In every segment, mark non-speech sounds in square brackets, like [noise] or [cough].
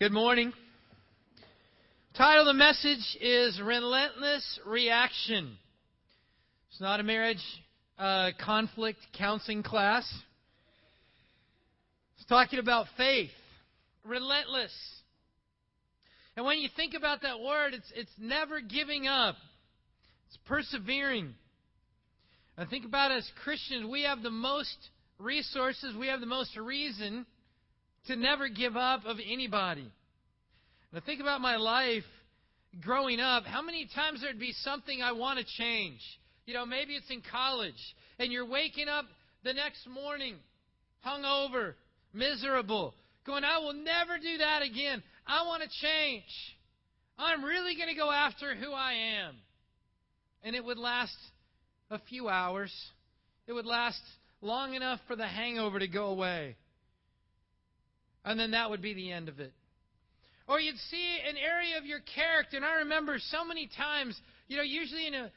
Good morning. Title of the message is Relentless Reaction. It's not a marriage uh, conflict counseling class. It's talking about faith. Relentless. And when you think about that word, it's, it's never giving up. It's persevering. And think about it as Christians, we have the most resources, we have the most reason to never give up of anybody. I think about my life growing up, how many times there'd be something I want to change. You know, maybe it's in college, and you're waking up the next morning hungover, miserable, going, I will never do that again. I want to change. I'm really going to go after who I am. And it would last a few hours. It would last long enough for the hangover to go away. And then that would be the end of it. Or you'd see an area of your character. And I remember so many times, you know, usually in a,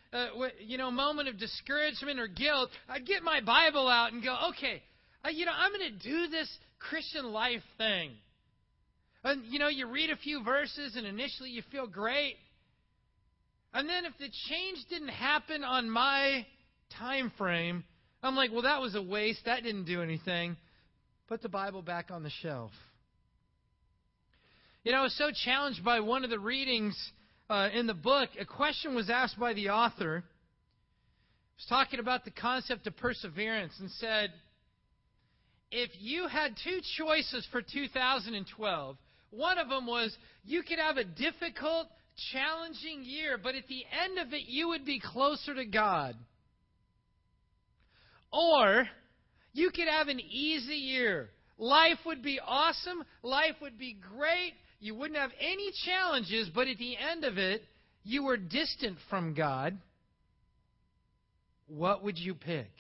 you know, moment of discouragement or guilt, I'd get my Bible out and go, okay, uh, you know, I'm going to do this Christian life thing. And, you know, you read a few verses and initially you feel great. And then if the change didn't happen on my time frame, I'm like, well, that was a waste. That didn't do anything. Put the Bible back on the shelf. You know, I was so challenged by one of the readings uh, in the book. A question was asked by the author. He was talking about the concept of perseverance and said, if you had two choices for 2012, one of them was you could have a difficult, challenging year, but at the end of it, you would be closer to God. Or you could have an easy year. Life would be awesome. Life would be great. You wouldn't have any challenges, but at the end of it, you were distant from God. What would you pick?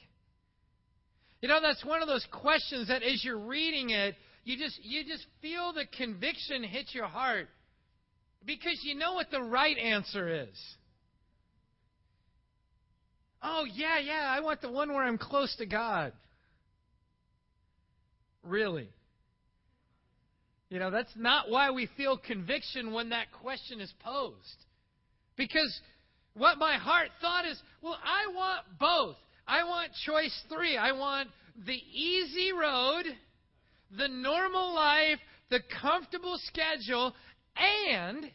You know, that's one of those questions that as you're reading it, you just you just feel the conviction hit your heart because you know what the right answer is. Oh, yeah, yeah, I want the one where I'm close to God. Really? You know, that's not why we feel conviction when that question is posed. Because what my heart thought is, well, I want both. I want choice three. I want the easy road, the normal life, the comfortable schedule, and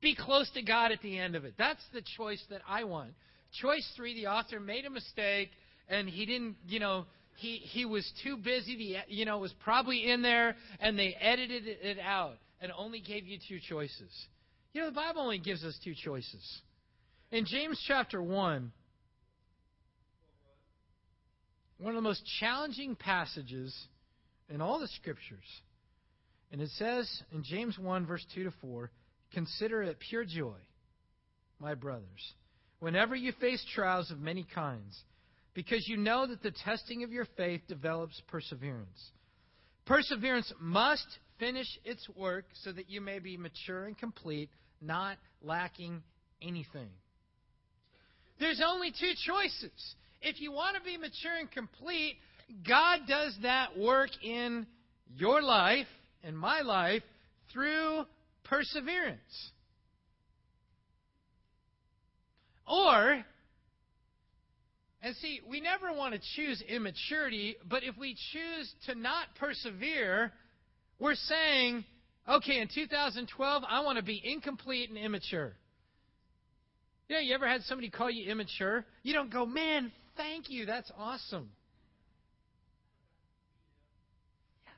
be close to God at the end of it. That's the choice that I want. Choice three, the author made a mistake and he didn't, you know, he, he was too busy. The, you know, was probably in there and they edited it out and only gave you two choices. You know, the Bible only gives us two choices. In James chapter 1, one of the most challenging passages in all the scriptures. And it says in James 1, verse 2 to 4 Consider it pure joy, my brothers, whenever you face trials of many kinds, because you know that the testing of your faith develops perseverance. Perseverance must finish its work so that you may be mature and complete, not lacking anything. There's only two choices. If you want to be mature and complete, God does that work in your life and my life through perseverance. Or, and see, we never want to choose immaturity, but if we choose to not persevere, we're saying, okay, in 2012, I want to be incomplete and immature. Yeah, you ever had somebody call you immature? You don't go, man, thank you, that's awesome. Yes.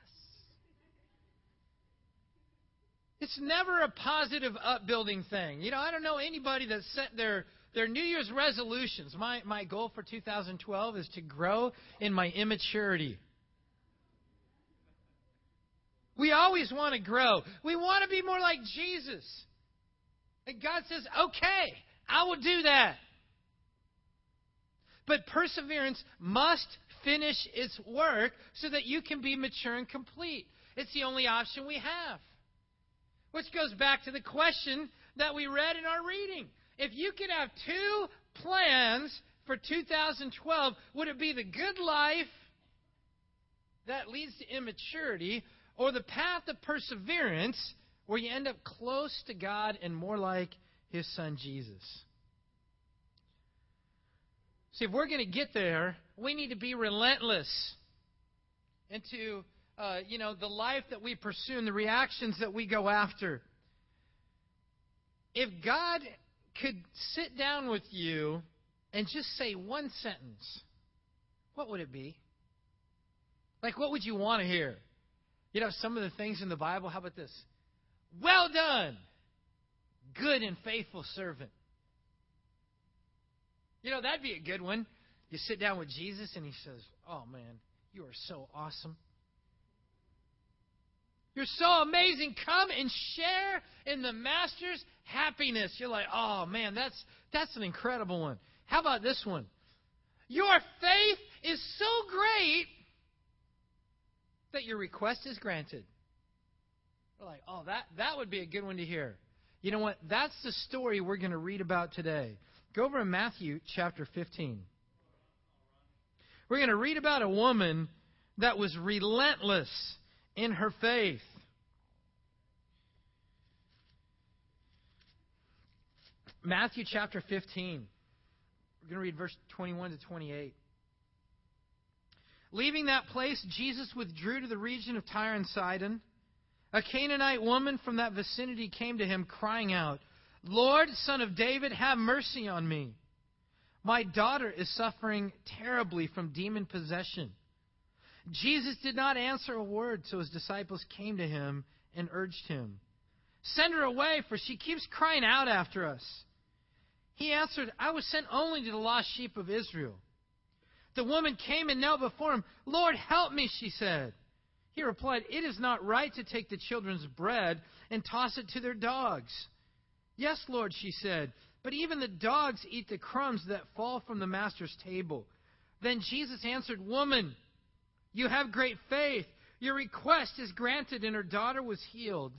It's never a positive upbuilding thing. You know, I don't know anybody that set their their New Year's resolutions. My my goal for 2012 is to grow in my immaturity. We always want to grow. We want to be more like Jesus. And God says, "Okay, I will do that." But perseverance must finish its work so that you can be mature and complete. It's the only option we have. Which goes back to the question that we read in our reading. If you could have two plans for 2012, would it be the good life that leads to immaturity, or the path of perseverance where you end up close to God and more like his son Jesus. See, if we're going to get there, we need to be relentless into, uh, you know, the life that we pursue and the reactions that we go after. If God could sit down with you and just say one sentence, what would it be? Like, what would you want to hear? You know, some of the things in the Bible, how about this? Well done, good and faithful servant. You know, that'd be a good one. You sit down with Jesus and he says, Oh, man, you are so awesome. You're so amazing. Come and share in the Master's happiness. You're like, oh man, that's that's an incredible one. How about this one? Your faith is so great that your request is granted. We're like, oh, that, that would be a good one to hear. You know what? That's the story we're going to read about today. Go over to Matthew chapter 15. We're going to read about a woman that was relentless in her faith. Matthew chapter 15. We're going to read verse 21 to 28. Leaving that place, Jesus withdrew to the region of Tyre and Sidon. A Canaanite woman from that vicinity came to him, crying out, Lord, son of David, have mercy on me. My daughter is suffering terribly from demon possession. Jesus did not answer a word, so his disciples came to him and urged him, Send her away, for she keeps crying out after us. He answered, I was sent only to the lost sheep of Israel. The woman came and knelt before him. Lord, help me, she said. He replied, It is not right to take the children's bread and toss it to their dogs. Yes, Lord, she said, but even the dogs eat the crumbs that fall from the master's table. Then Jesus answered, Woman, you have great faith. Your request is granted, and her daughter was healed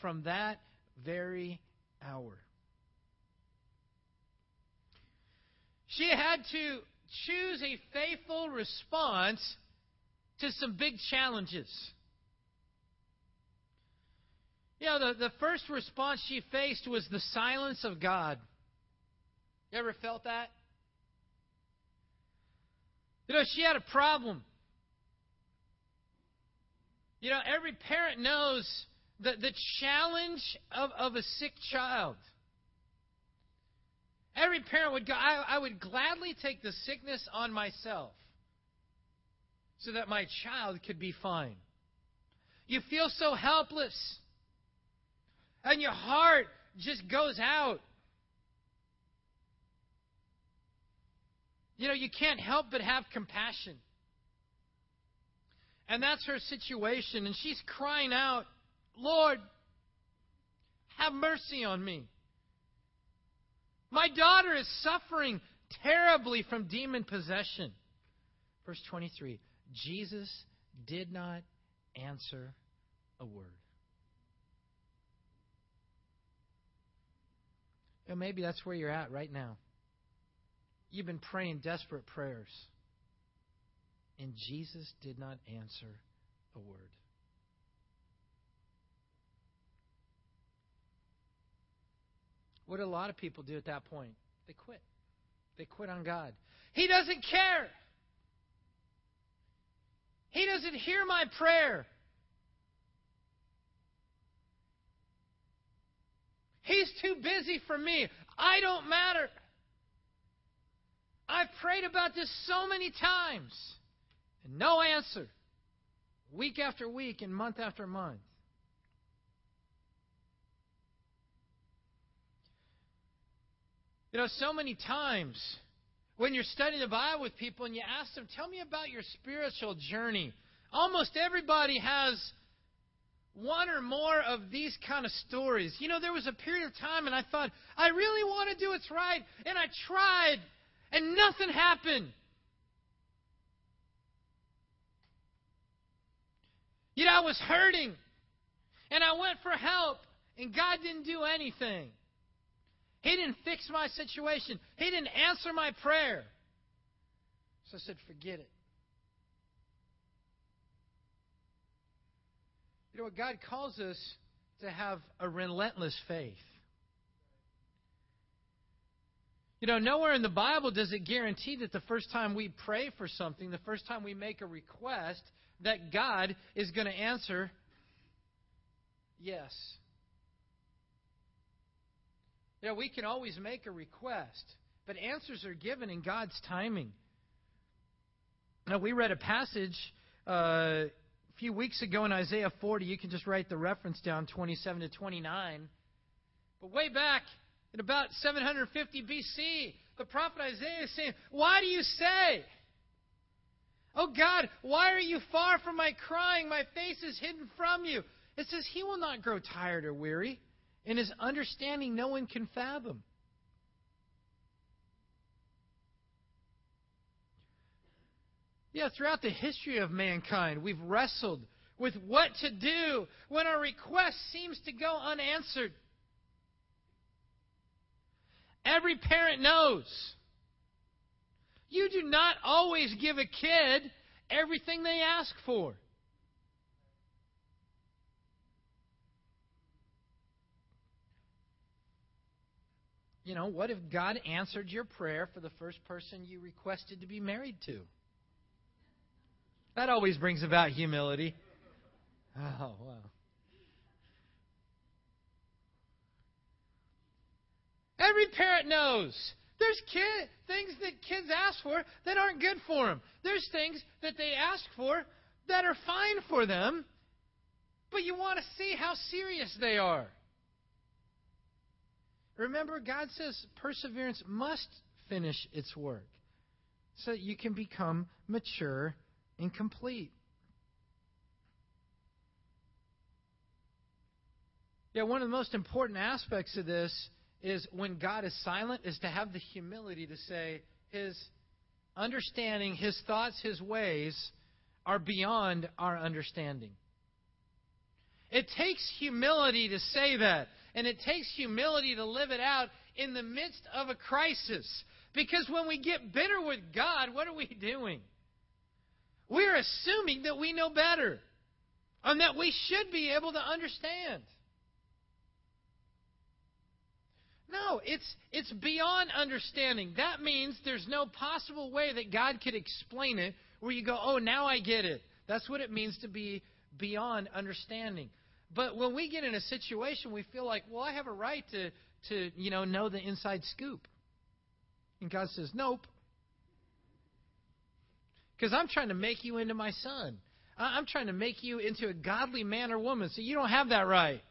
from that very hour. She had to choose a faithful response to some big challenges. You know, the, the first response she faced was the silence of God. You ever felt that? You know, she had a problem. You know, every parent knows the, the challenge of, of a sick child. Every parent would go, I, I would gladly take the sickness on myself so that my child could be fine. You feel so helpless. And your heart just goes out. You know, you can't help but have compassion. And that's her situation. And she's crying out, Lord, have mercy on me. My daughter is suffering terribly from demon possession. Verse 23 Jesus did not answer a word. And maybe that's where you're at right now. You've been praying desperate prayers, and Jesus did not answer a word. What do a lot of people do at that point? They quit. They quit on God. He doesn't care. He doesn't hear my prayer. He's too busy for me. I don't matter. I've prayed about this so many times and no answer. Week after week and month after month. You know, so many times when you're studying the Bible with people and you ask them, Tell me about your spiritual journey, almost everybody has one or more of these kind of stories. You know, there was a period of time and I thought, I really want to do what's right. And I tried, and nothing happened. You know, I was hurting, and I went for help, and God didn't do anything. He didn't fix my situation. He didn't answer my prayer. So I said, forget it. You know what? God calls us to have a relentless faith. You know, nowhere in the Bible does it guarantee that the first time we pray for something, the first time we make a request, that God is going to answer yes. Yeah, we can always make a request, but answers are given in God's timing. Now, we read a passage uh, a few weeks ago in Isaiah 40. You can just write the reference down, 27 to 29. But way back in about 750 BC, the prophet Isaiah is saying, Why do you say, Oh God, why are you far from my crying? My face is hidden from you. It says, He will not grow tired or weary. In his understanding, no one can fathom. Yeah, throughout the history of mankind, we've wrestled with what to do when our request seems to go unanswered. Every parent knows you do not always give a kid everything they ask for. You know, what if God answered your prayer for the first person you requested to be married to? That always brings about humility. Oh, wow. Every parent knows there's kid, things that kids ask for that aren't good for them. There's things that they ask for that are fine for them, but you want to see how serious they are. Remember, God says perseverance must finish its work so that you can become mature and complete. Yeah, one of the most important aspects of this is when God is silent, is to have the humility to say, His understanding, His thoughts, His ways are beyond our understanding. It takes humility to say that, and it takes humility to live it out in the midst of a crisis. Because when we get bitter with God, what are we [laughs] doing? We're assuming that we know better and that we should be able to understand. No, it's it's beyond understanding. That means there's no possible way that God could explain it where you go, "Oh, now I get it." That's what it means to be beyond understanding. But when we get in a situation, we feel like, "Well, I have a right to to, you know, know the inside scoop." And God says, "Nope." Because I'm trying to make you into my son. I'm trying to make you into a godly man or woman, so you don't have that right.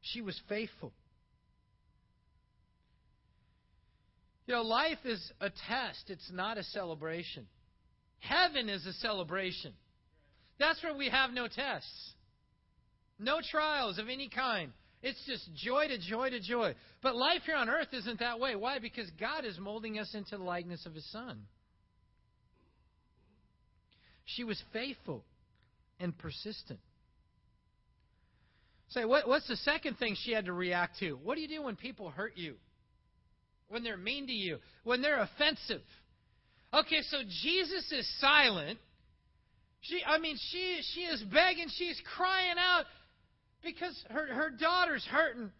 She was faithful. You know, life is a test, it's not a celebration. Heaven is a celebration. That's where we have no tests, no trials of any kind. It's just joy to joy to joy. But life here on earth isn't that way. Why? Because God is molding us into the likeness of His Son. She was faithful and persistent. Say, what, what's the second thing she had to react to? What do you do when people hurt you? When they're mean to you? When they're offensive? Okay, so Jesus is silent. She, I mean, she, she is begging, she's crying out because her, her daughter's hurting.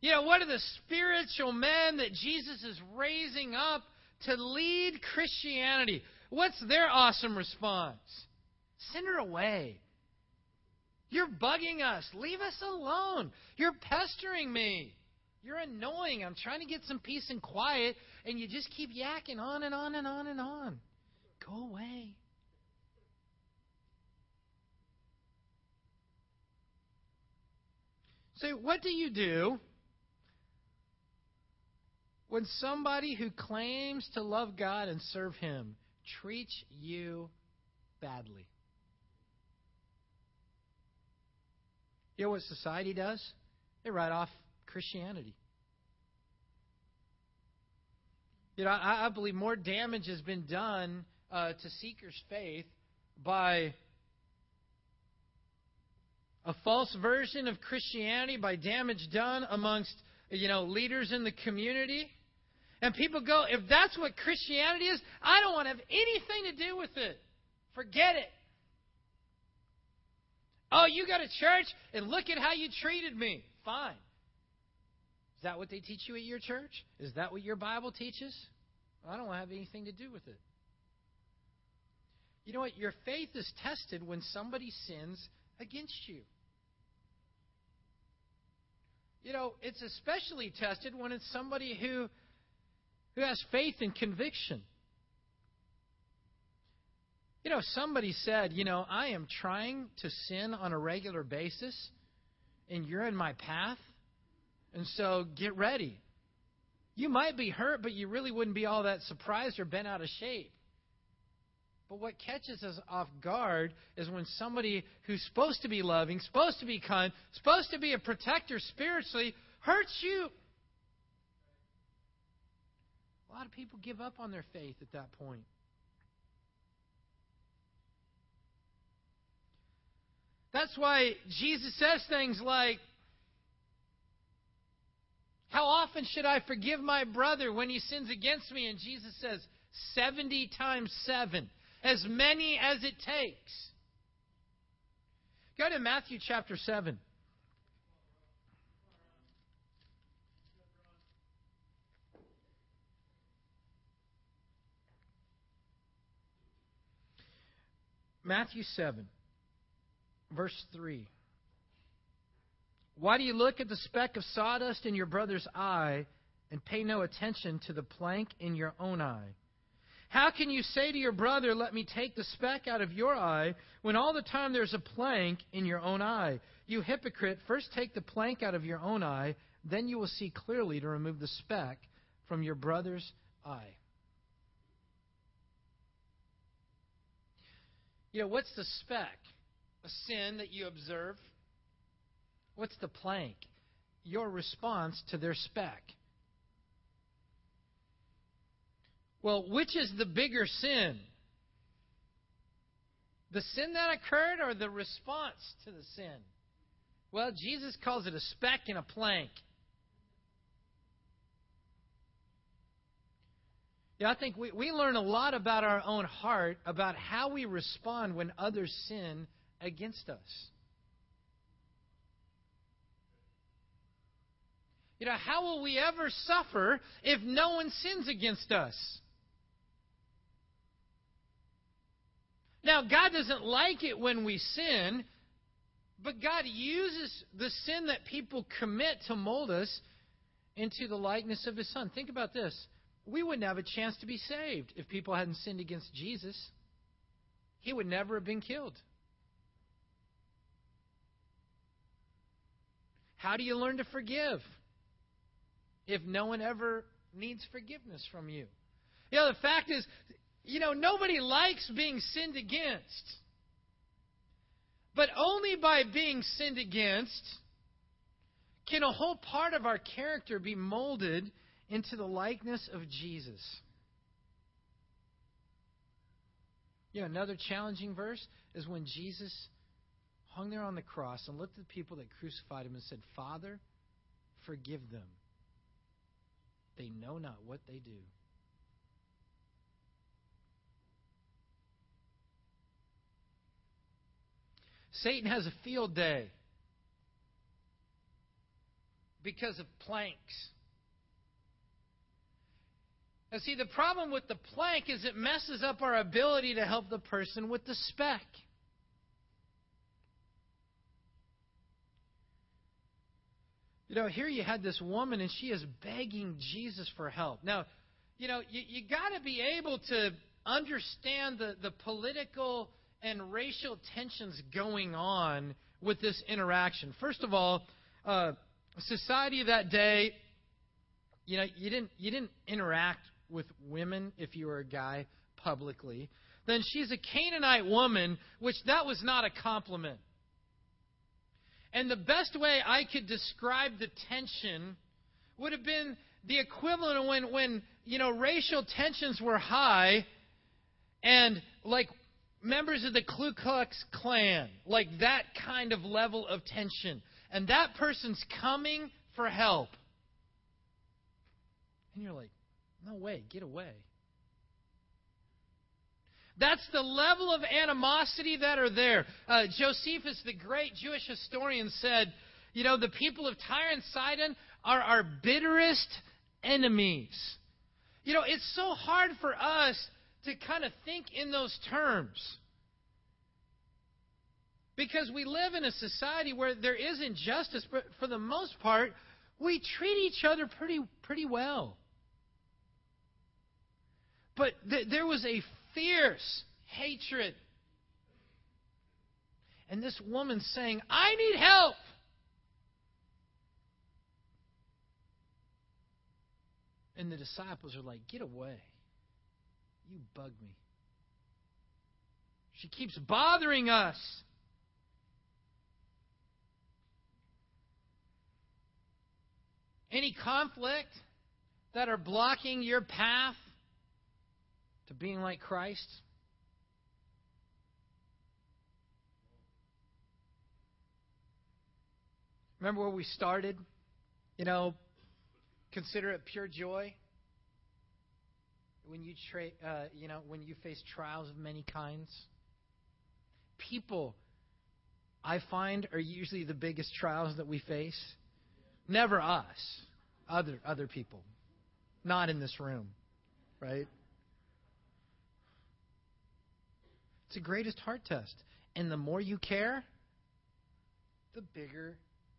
You know, what are the spiritual men that Jesus is raising up to lead Christianity? What's their awesome response? Send her away. You're bugging us. Leave us alone. You're pestering me. You're annoying. I'm trying to get some peace and quiet, and you just keep yakking on and on and on and on. Go away. So, what do you do when somebody who claims to love God and serve Him treats you badly? You know what society does? They write off Christianity. You know, I, I believe more damage has been done uh, to seekers' faith by a false version of Christianity, by damage done amongst you know leaders in the community, And people go, if that's what Christianity is, I don't want to have anything to do with it. Forget it. Oh, you go to church and look at how you treated me. Fine. Is that what they teach you at your church? Is that what your Bible teaches? I don't have anything to do with it. You know what? Your faith is tested when somebody sins against you. You know, it's especially tested when it's somebody who who has faith and conviction. You know, somebody said, you know, I am trying to sin on a regular basis, and you're in my path, and so get ready. You might be hurt, but you really wouldn't be all that surprised or bent out of shape. But what catches us off guard is when somebody who's supposed to be loving, supposed to be kind, supposed to be a protector spiritually, hurts you. A lot of people give up on their faith at that point. That's why Jesus says things like, How often should I forgive my brother when he sins against me? And Jesus says, 70 times 7 as many as it takes. Go to Matthew chapter 7. Matthew 7, verse 3. Why do you look at the speck of sawdust in your brother's eye and pay no attention to the plank in your own eye? How can you say to your brother, Let me take the speck out of your eye, when all the time there's a plank in your own eye? You hypocrite, first take the plank out of your own eye, then you will see clearly to remove the speck from your brother's eye. You know, what's the speck? A sin that you observe. What's the plank? Your response to their speck. Well, which is the bigger sin? The sin that occurred or the response to the sin? Well, Jesus calls it a speck and a plank. Yeah, I think we, we learn a lot about our own heart, about how we respond when others sin against us. You know, how will we ever suffer if no one sins against us? Now, God doesn't like it when we sin, but God uses the sin that people commit to mold us into the likeness of His Son. Think about this. We wouldn't have a chance to be saved if people hadn't sinned against Jesus. He would never have been killed. How do you learn to forgive if no one ever needs forgiveness from you? You know, the fact is, you know, nobody likes being sinned against. But only by being sinned against can a whole part of our character be molded into the likeness of Jesus. You know, another challenging verse is when Jesus hung there on the cross and looked at the people that crucified him and said, Father, forgive them. They know not what they do. Satan has a field day because of planks. And see, the problem with the plank is it messes up our ability to help the person with the speck. You know, here you had this woman, and she is begging Jesus for help. Now, you know, you, you got to be able to understand the, the political and racial tensions going on with this interaction. First of all, uh, society of that day, you know, you didn't you didn't interact with women if you were a guy publicly. Then she's a Canaanite woman, which that was not a compliment. And the best way I could describe the tension would have been the equivalent of when, when you know racial tensions were high, and like members of the Ku Klux Klan, like that kind of level of tension. And that person's coming for help. And you're like, No way, get away. That's the level of animosity that are there. Uh, Josephus, the great Jewish historian, said, you know, the people of Tyre and Sidon are our bitterest enemies. You know, it's so hard for us to kind of think in those terms. Because we live in a society where there is injustice, but for the most part, we treat each other pretty, pretty well. But th- there was a fierce hatred. And this woman saying, I need help. And the disciples are like, Get away. You bug me. She keeps bothering us. Any conflict that are blocking your path to being like Christ? Remember where we started? You know, consider it pure joy when you tra- uh, you know when you face trials of many kinds. People, I find, are usually the biggest trials that we face. Never us, other other people, not in this room, right? It's the greatest heart test. And the more you care, the bigger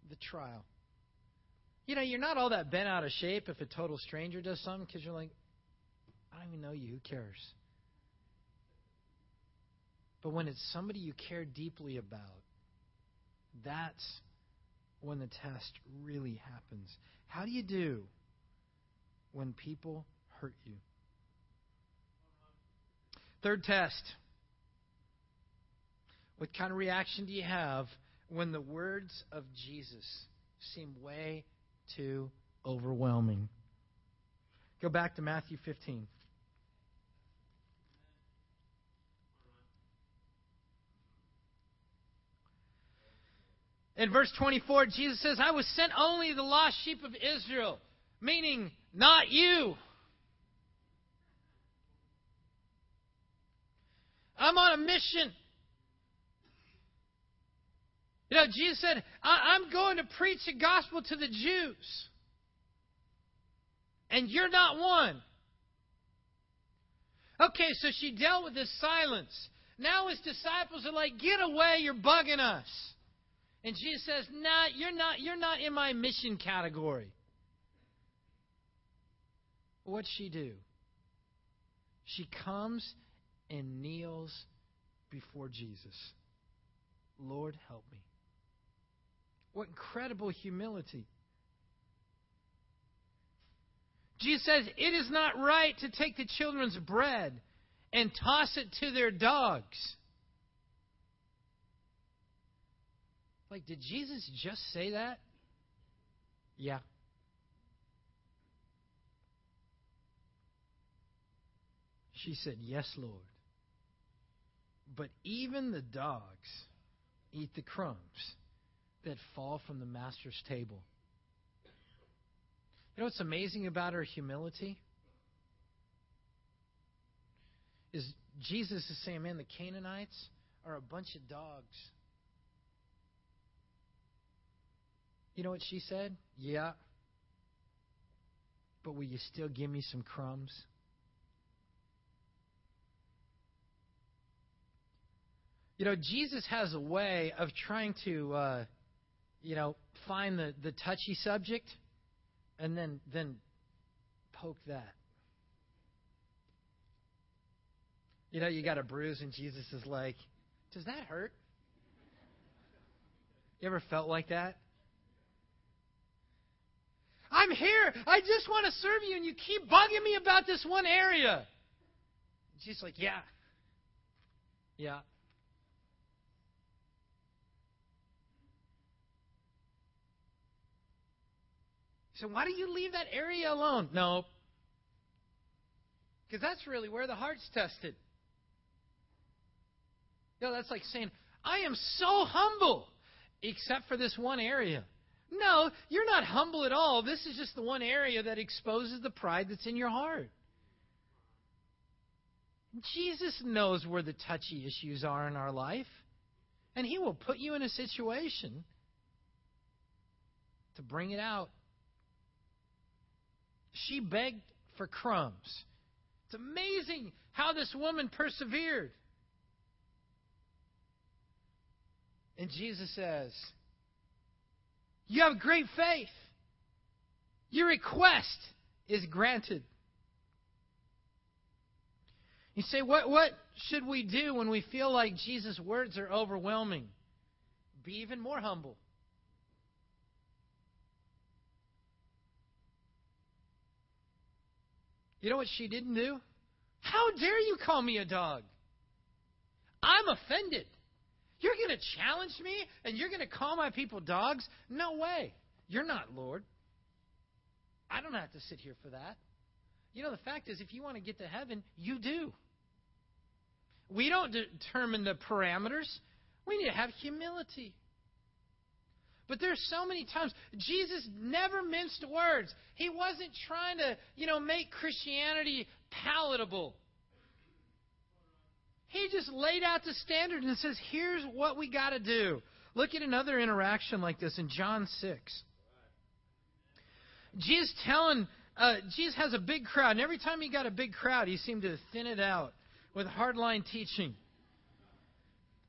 the trial. You know, you're not all that bent out of shape if a total stranger does something because you're like, I don't even know you. Who cares? But when it's somebody you care deeply about, that's when the test really happens. How do you do when people hurt you? Third test. What kind of reaction do you have when the words of Jesus seem way too overwhelming? Go back to Matthew 15. In verse 24, Jesus says, I was sent only the lost sheep of Israel, meaning not you. I'm on a mission. You know, Jesus said, I'm going to preach the gospel to the Jews. And you're not one. Okay, so she dealt with this silence. Now his disciples are like, get away, you're bugging us. And Jesus says, nah, you're not, you're not in my mission category. What'd she do? She comes and kneels before Jesus. Lord, help me. What incredible humility. Jesus says, It is not right to take the children's bread and toss it to their dogs. Like, did Jesus just say that? Yeah. She said, Yes, Lord. But even the dogs eat the crumbs that fall from the master's table. You know what's amazing about her humility? Is Jesus is saying, man, the Canaanites are a bunch of dogs. You know what she said? Yeah. But will you still give me some crumbs? You know, Jesus has a way of trying to uh, you know, find the, the touchy subject and then then poke that. You know, you got a bruise and Jesus is like, Does that hurt? You ever felt like that? I'm here. I just want to serve you, and you keep bugging me about this one area. She's like, Yeah. Yeah. So why do you leave that area alone? No. Because that's really where the heart's tested. No, that's like saying, I am so humble, except for this one area. No, you're not humble at all. This is just the one area that exposes the pride that's in your heart. Jesus knows where the touchy issues are in our life, and He will put you in a situation to bring it out. She begged for crumbs. It's amazing how this woman persevered. And Jesus says, You have great faith. Your request is granted. You say, what, what should we do when we feel like Jesus' words are overwhelming? Be even more humble. You know what she didn't do? How dare you call me a dog? I'm offended. You're going to challenge me and you're going to call my people dogs? No way. You're not Lord. I don't have to sit here for that. You know, the fact is, if you want to get to heaven, you do. We don't determine the parameters. We need to have humility. But there's so many times Jesus never minced words. He wasn't trying to, you know, make Christianity palatable. He just laid out the standard and says, "Here's what we got to do." Look at another interaction like this in John 6. Jesus telling uh, Jesus has a big crowd, and every time he got a big crowd, he seemed to thin it out with hardline teaching.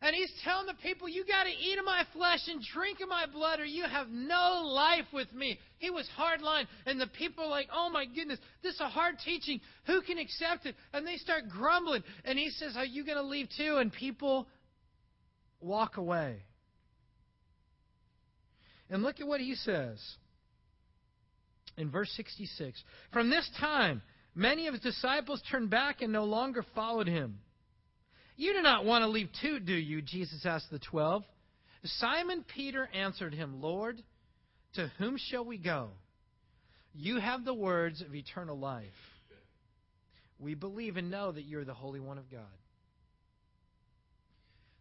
And he's telling the people, You got to eat of my flesh and drink of my blood, or you have no life with me. He was hardline. And the people are like, Oh my goodness, this is a hard teaching. Who can accept it? And they start grumbling. And he says, Are you going to leave too? And people walk away. And look at what he says in verse 66. From this time, many of his disciples turned back and no longer followed him. You do not want to leave too, do you? Jesus asked the twelve. Simon Peter answered him, Lord, to whom shall we go? You have the words of eternal life. We believe and know that you're the Holy One of God.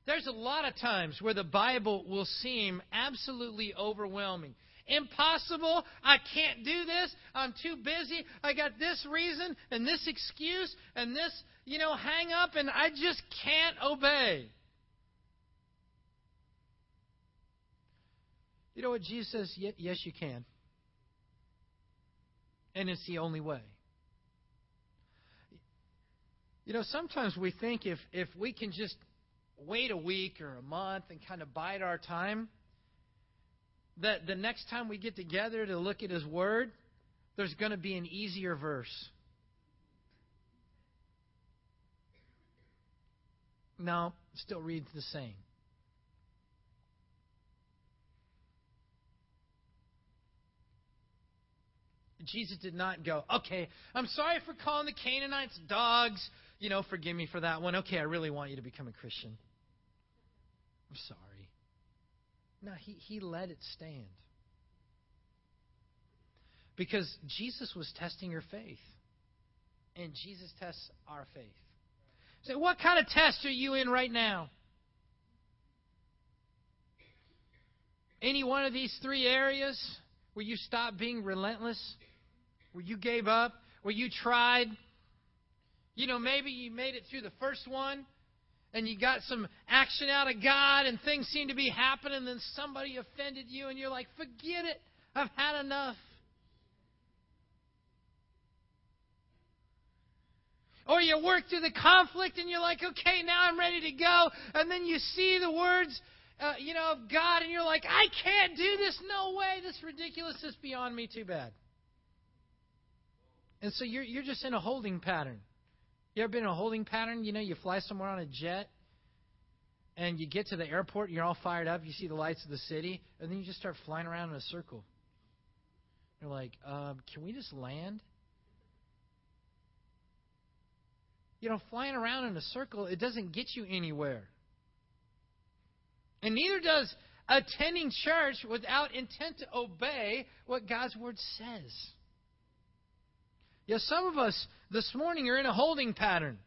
There's a lot of times where the Bible will seem absolutely overwhelming. Impossible. I can't do this. I'm too busy. I got this reason and this excuse and this, you know, hang up, and I just can't obey. You know what Jesus says? Yes, you can. And it's the only way. You know, sometimes we think if, if we can just wait a week or a month and kind of bide our time, that the next time we get together to look at His Word, there's going to be an easier verse. No, still reads the same. Jesus did not go, okay, I'm sorry for calling the Canaanites dogs. You know, forgive me for that one. Okay, I really want you to become a Christian. I'm sorry. No, he, he let it stand. Because Jesus was testing your faith. And Jesus tests our faith. So, what kind of test are you in right now? Any one of these three areas where you stopped being relentless? Where you gave up? Where you tried? You know, maybe you made it through the first one and you got some action out of God and things seem to be happening, then somebody offended you, and you're like, forget it. I've had enough. Or you work through the conflict and you're like, okay, now I'm ready to go. And then you see the words, uh, you know, of God and you're like, I can't do this. No way. This ridiculous is beyond me. Too bad. And so you're, you're just in a holding pattern. You ever been in a holding pattern? You know, you fly somewhere on a jet and you get to the airport and you're all fired up. You see the lights of the city, and then you just start flying around in a circle. You're like, um, can we just land? You know, flying around in a circle, it doesn't get you anywhere. And neither does attending church without intent to obey what God's Word says. Yes, some of us this morning you're in a holding pattern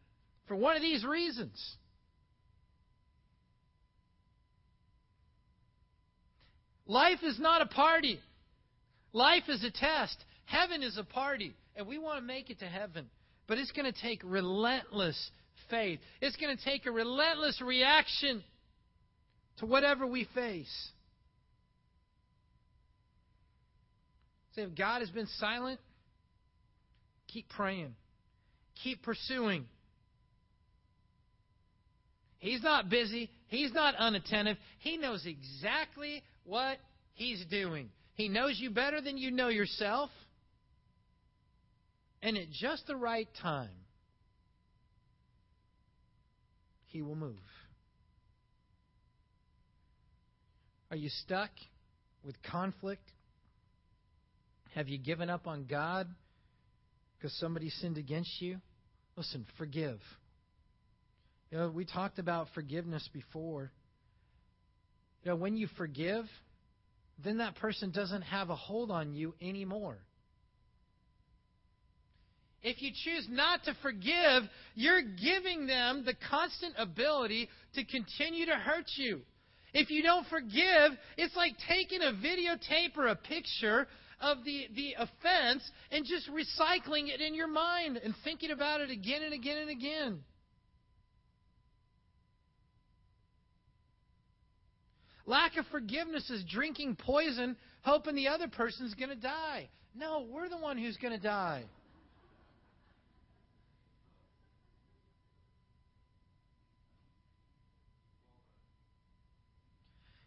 for one of these reasons. Life is not a party. Life is a test. Heaven is a party. And we want to make it to heaven. But it's going to take relentless faith. It's going to take a relentless reaction to whatever we face. Say, if God has been silent, keep praying, keep pursuing. He's not busy, He's not unattentive. He knows exactly what He's doing. He knows you better than you know yourself. And at just the right time, He will move. Are you stuck with conflict? Have you given up on God because somebody sinned against you? Listen, forgive. You know, we talked about forgiveness before. You know, when you forgive, then that person doesn't have a hold on you anymore. If you choose not to forgive, you're giving them the constant ability to continue to hurt you. If you don't forgive, it's like taking a videotape or a picture of the, the offense and just recycling it in your mind and thinking about it again and again and again. Lack of forgiveness is drinking poison, hoping the other person's going to die. No, we're the one who's going to die.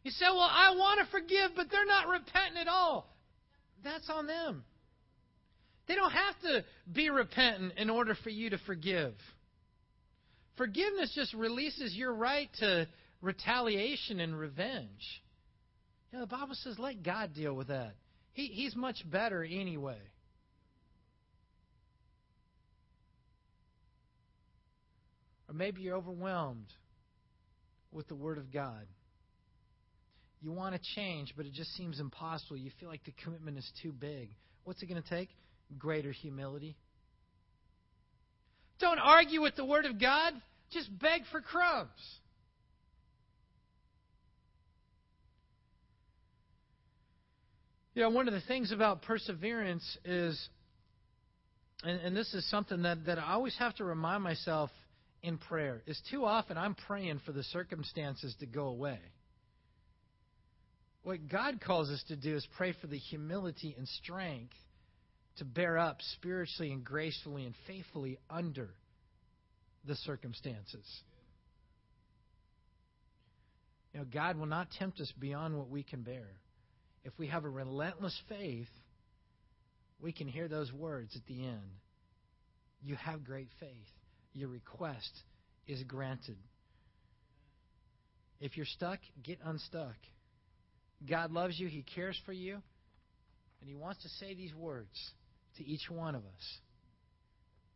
You say, Well, I want to forgive, but they're not repentant at all. That's on them. They don't have to be repentant in order for you to forgive. Forgiveness just releases your right to retaliation and revenge. You know, the Bible says let God deal with that. He, he's much better anyway. Or maybe you're overwhelmed with the Word of God. You want to change, but it just seems impossible. You feel like the commitment is too big. What's it going to take? Greater humility. Don't argue with the Word of God. Just beg for crumbs. You know, one of the things about perseverance is, and, and this is something that, that I always have to remind myself in prayer, is too often I'm praying for the circumstances to go away. What God calls us to do is pray for the humility and strength to bear up spiritually and gracefully and faithfully under the circumstances. You know, God will not tempt us beyond what we can bear if we have a relentless faith, we can hear those words at the end. You have great faith. Your request is granted. If you're stuck, get unstuck. God loves you, He cares for you, and He wants to say these words to each one of us.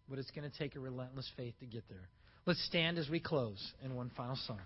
But it's going to take a relentless faith to get there. Let's stand as we close in one final song.